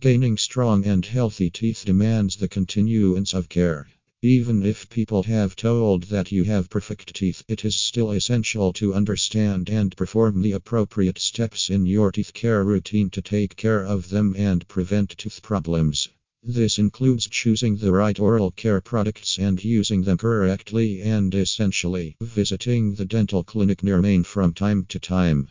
Gaining strong and healthy teeth demands the continuance of care. Even if people have told that you have perfect teeth, it is still essential to understand and perform the appropriate steps in your teeth care routine to take care of them and prevent tooth problems. This includes choosing the right oral care products and using them correctly and essentially visiting the dental clinic near Maine from time to time.